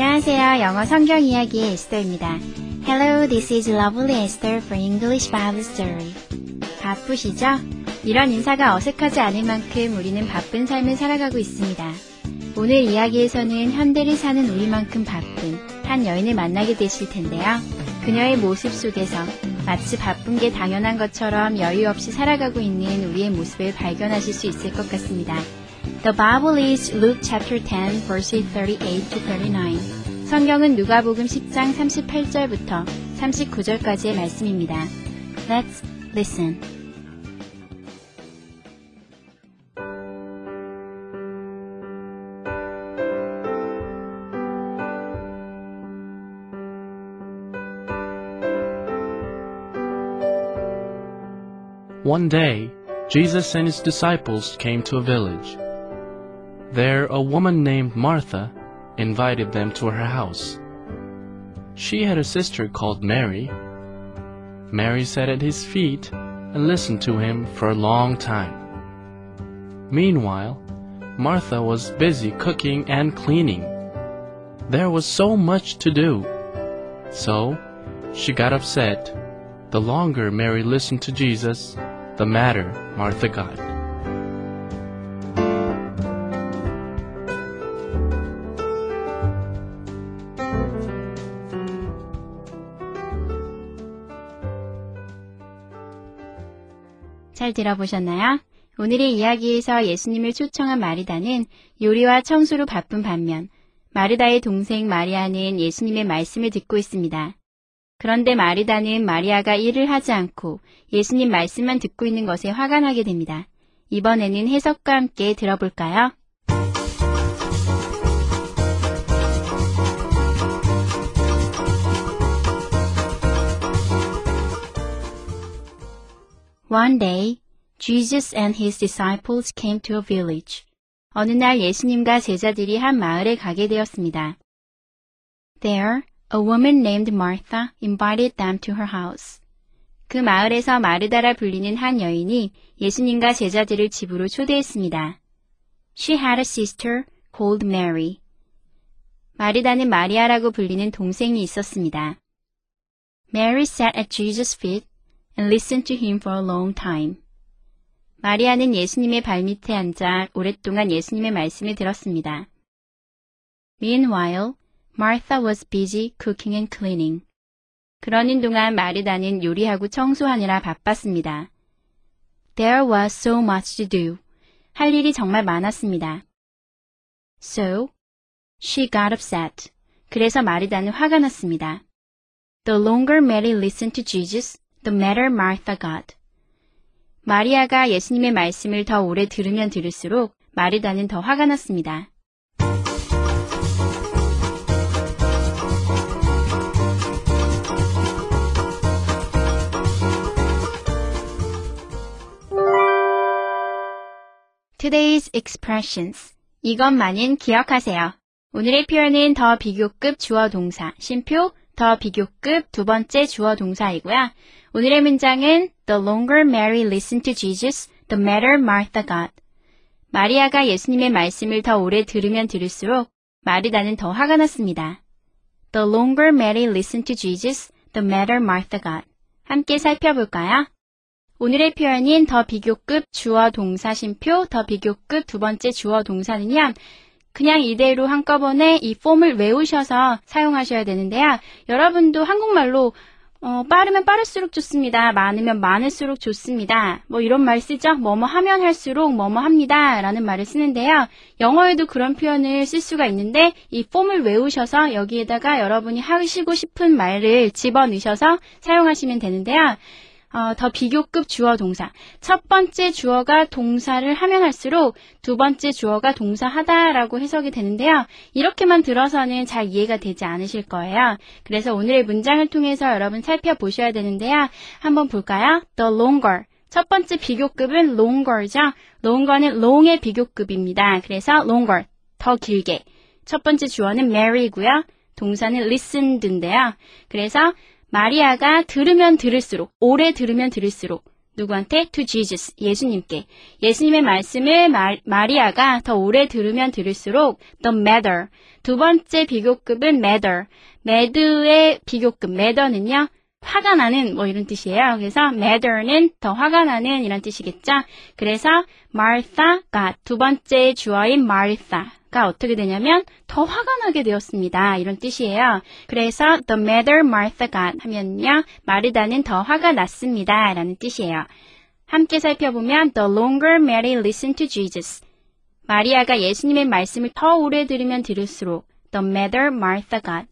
안녕하세요. 영어 성경 이야기의 에스더입니다. Hello, this is Lovely Esther for English Bible Story. 바쁘시죠? 이런 인사가 어색하지 않을 만큼 우리는 바쁜 삶을 살아가고 있습니다. 오늘 이야기에서는 현대를 사는 우리만큼 바쁜 한 여인을 만나게 되실 텐데요. 그녀의 모습 속에서 마치 바쁜 게 당연한 것처럼 여유 없이 살아가고 있는 우리의 모습을 발견하실 수 있을 것 같습니다. The Bible is Luke chapter 10 verses 38 to 39. 성경은 누가복음 10장 38절부터 39절까지의 말씀입니다. Let's listen. One day, Jesus and his disciples came to a village. there, a woman named Martha invited them to her house. She had a sister called Mary. Mary sat at his feet and listened to him for a long time. Meanwhile, Martha was busy cooking and cleaning. There was so much to do. So, she got upset. The longer Mary listened to Jesus, the madder Martha got. 잘 들어보셨나요? 오늘의 이야기에서 예수님을 초청한 마리다는 요리와 청소로 바쁜 반면 마르다의 동생 마리아는 예수님의 말씀을 듣고 있습니다. 그런데 마리다는 마리아가 일을 하지 않고 예수님 말씀만 듣고 있는 것에 화가 나게 됩니다. 이번에는 해석과 함께 들어볼까요? One day, Jesus and his disciples came to a village. 어느 날 예수님과 제자들이 한 마을에 가게 되었습니다. There, a woman named Martha invited them to her house. 그 마을에서 마르다라 불리는 한 여인이 예수님과 제자들을 집으로 초대했습니다. She had a sister called Mary. 마르다는 마리아라고 불리는 동생이 있었습니다. Mary sat at Jesus' feet and listened to him for a long time. 마리아는 예수님의 발밑에 앉아 오랫동안 예수님의 말씀을 들었습니다. Meanwhile, Martha was busy cooking and cleaning. 그러는 동안 마르다는 요리하고 청소하느라 바빴습니다. There was so much to do. 할 일이 정말 많았습니다. So, she got upset. 그래서 마르다는 화가 났습니다. The longer Mary listened to Jesus, the madder Martha got. 마리아가 예수님의 말씀을 더 오래 들으면 들을수록 마르다는 더 화가 났습니다. Today's expressions. 이것만은 기억하세요. 오늘의 표현은 더 비교급 주어 동사, 쉼표, 더 비교급 두 번째 주어 동사이고요. 오늘의 문장은 The longer Mary listened to Jesus, the madder Martha got. 마리아가 예수님의 말씀을 더 오래 들으면 들을수록 마르다는 더 화가 났습니다. The longer Mary listened to Jesus, the madder Martha got. 함께 살펴볼까요? 오늘의 표현인 더 비교급 주어 동사 쉼표, 더 비교급 두 번째 주어 동사는요. 그냥 이대로 한꺼번에 이 폼을 외우셔서 사용하셔야 되는데요. 여러분도 한국말로 어, 빠르면 빠를수록 좋습니다. 많으면 많을수록 좋습니다. 뭐 이런 말 쓰죠? 뭐뭐 하면 할수록 뭐뭐 합니다. 라는 말을 쓰는데요. 영어에도 그런 표현을 쓸 수가 있는데 이 폼을 외우셔서 여기에다가 여러분이 하시고 싶은 말을 집어넣으셔서 사용하시면 되는데요. 어, 더 비교급 주어 동사. 첫 번째 주어가 동사를 하면 할수록 두 번째 주어가 동사하다라고 해석이 되는데요. 이렇게만 들어서는 잘 이해가 되지 않으실 거예요. 그래서 오늘의 문장을 통해서 여러분 살펴보셔야 되는데요. 한번 볼까요? The longer. 첫 번째 비교급은 longer죠. longer는 long의 비교급입니다. 그래서 longer, 더 길게. 첫 번째 주어는 Mary고요. 동사는 listened인데요. 그래서 마리아가 들으면 들을수록, 오래 들으면 들을수록 누구한테? To Jesus, 예수님께. 예수님의 말씀을 마, 마리아가 더 오래 들으면 들을수록 the matter. 두 번째 비교급은 matter. 매드의 비교급, matter는요. 화가 나는 뭐 이런 뜻이에요. 그래서 matter는 더 화가 나는 이런 뜻이겠죠. 그래서 Martha가 두 번째 주어인 Martha 가 어떻게 되냐면 더 화가 나게 되었습니다. 이런 뜻이에요. 그래서 the matter Martha got 하면요. 마르다는 더 화가 났습니다. 라는 뜻이에요. 함께 살펴보면 the longer Mary listened to Jesus. 마리아가 예수님의 말씀을 더 오래 들으면 들을수록 the matter Martha got.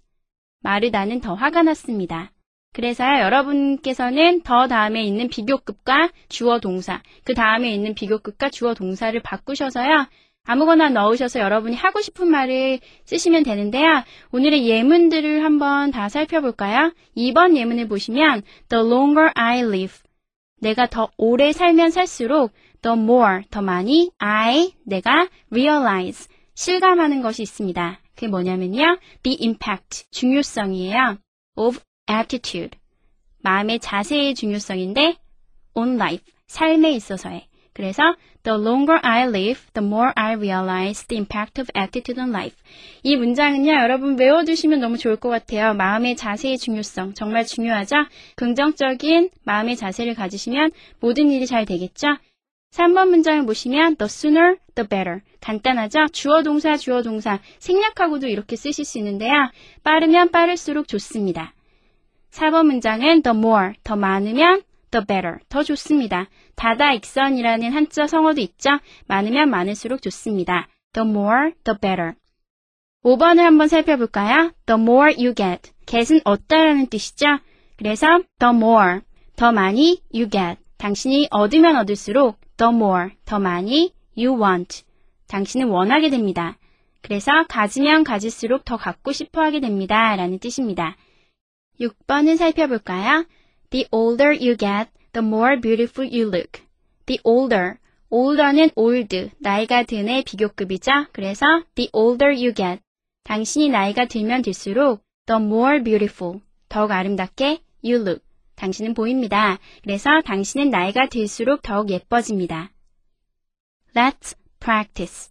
마르다는 더 화가 났습니다. 그래서요, 여러분께서는 더 다음에 있는 비교급과 주어 동사, 그 다음에 있는 비교급과 주어 동사를 바꾸셔서요, 아무거나 넣으셔서 여러분이 하고 싶은 말을 쓰시면 되는데요. 오늘의 예문들을 한번 다 살펴볼까요? 2번 예문을 보시면 The longer I live. 내가 더 오래 살면 살수록 the more, 더 많이 I, 내가 realize, 실감하는 것이 있습니다. 그게 뭐냐면요. the impact, 중요성이에요. of attitude, 마음의 자세의 중요성인데 on life, 삶에 있어서의. 그래서 the longer I live, the more I realize the impact of attitude on life. 이 문장은요, 여러분 외워두시면 너무 좋을 것 같아요. 마음의 자세의 중요성 정말 중요하죠. 긍정적인 마음의 자세를 가지시면 모든 일이 잘 되겠죠. 3번 문장을 보시면 the sooner the better. 간단하죠? 주어 동사 주어 동사 생략하고도 이렇게 쓰실 수 있는데요. 빠르면 빠를수록 좋습니다. 4번 문장은 the more, 더 많으면 the better, 더 좋습니다. 다다익선이라는 한자 성어도 있죠? 많으면 많을수록 좋습니다. the more, the better. 5번을 한번 살펴볼까요? the more you get. get은 얻다라는 뜻이죠? 그래서 the more, 더 많이 you get. 당신이 얻으면 얻을수록 the more, 더 많이 you want. 당신은 원하게 됩니다. 그래서 가지면 가질수록 더 갖고 싶어 하게 됩니다. 라는 뜻입니다. 6번을 살펴볼까요? The older you get, the more beautiful you look. The older. older는 old, 나이가 든의 비교급이죠. 그래서 the older you get. 당신이 나이가 들면 들수록 the more beautiful, 더욱 아름답게 you look. 당신은 보입니다. 그래서 당신은 나이가 들수록 더욱 예뻐집니다. Let's practice.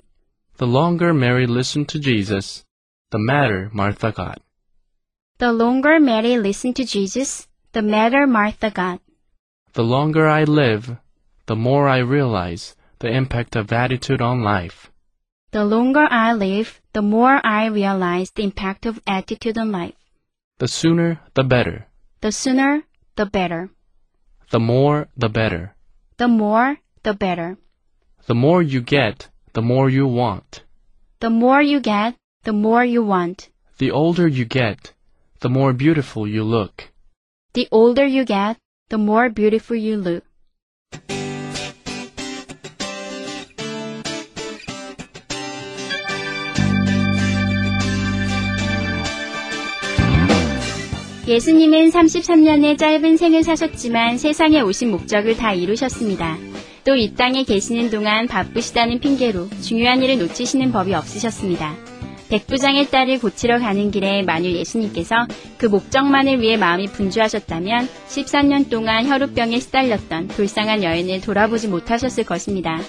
The longer Mary listened to Jesus, the madder Martha got. The longer Mary listened to Jesus, the madder Martha got. The longer I live, the more I realize the impact of attitude on life. The longer I live, the more I realize the impact of attitude on life. The sooner, the better. The sooner, the better. The more, the better. The more, the better. The more you get, the more you want. The more you get, the more you want. The older you get, the more beautiful you look. The older you get, the more beautiful you look. 예수님은 33년의 짧은 생을 사셨지만 세상에 오신 목적을 다 이루셨습니다. 또 이 땅에 계시는 동안 바쁘시다는 핑계로 중요한 일을 놓치시는 법이 없으셨습니다. 백부장의 딸을 고치러 가는 길에 만일 예수님께서 그 목적만을 위해 마음이 분주하셨다면 13년 동안 혈우병에 시달렸던 불쌍한 여인을 돌아보지 못하셨을 것입니다.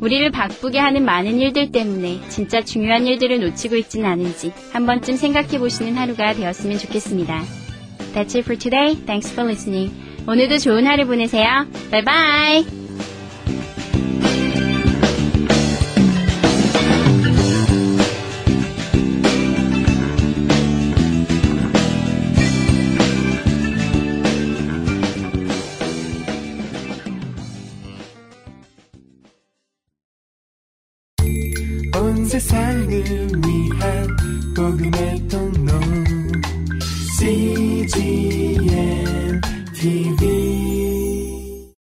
우리를 바쁘게 하는 많은 일들 때문에 진짜 중요한 일들을 놓치고 있지는 않은지 한 번쯤 생각해 보시는 하루가 되었으면 좋겠습니다. That's it for today. Thanks for listening. 오늘도 좋은 하루 보내세요. Bye bye! 온세